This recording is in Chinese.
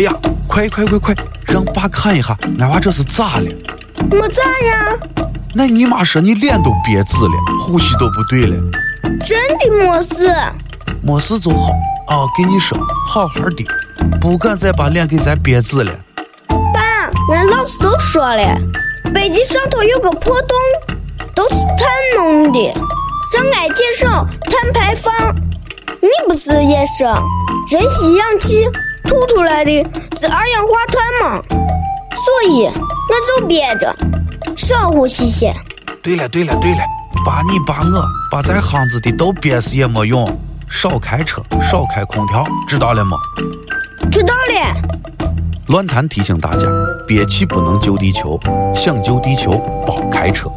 对呀，快快快快，让爸看一下，俺娃这是咋了？没咋呀。那你妈说你脸都憋紫了，呼吸都不对了。真的没事。没事就好。啊，跟你说，好好的，不敢再把脸给咱憋紫了。爸，俺老师都说了，北极上头有个破洞，都是碳弄的，让俺减少碳排放。你不是也说，人吸氧气吐出来的是二氧化碳吗？所以我就憋着，少呼吸些。对了对了对了，把你把我把在巷子的都憋死也没用。少开车，少开空调，知道了吗？知道了。乱谈提醒大家：憋气不能救地球，想救地球，别开车。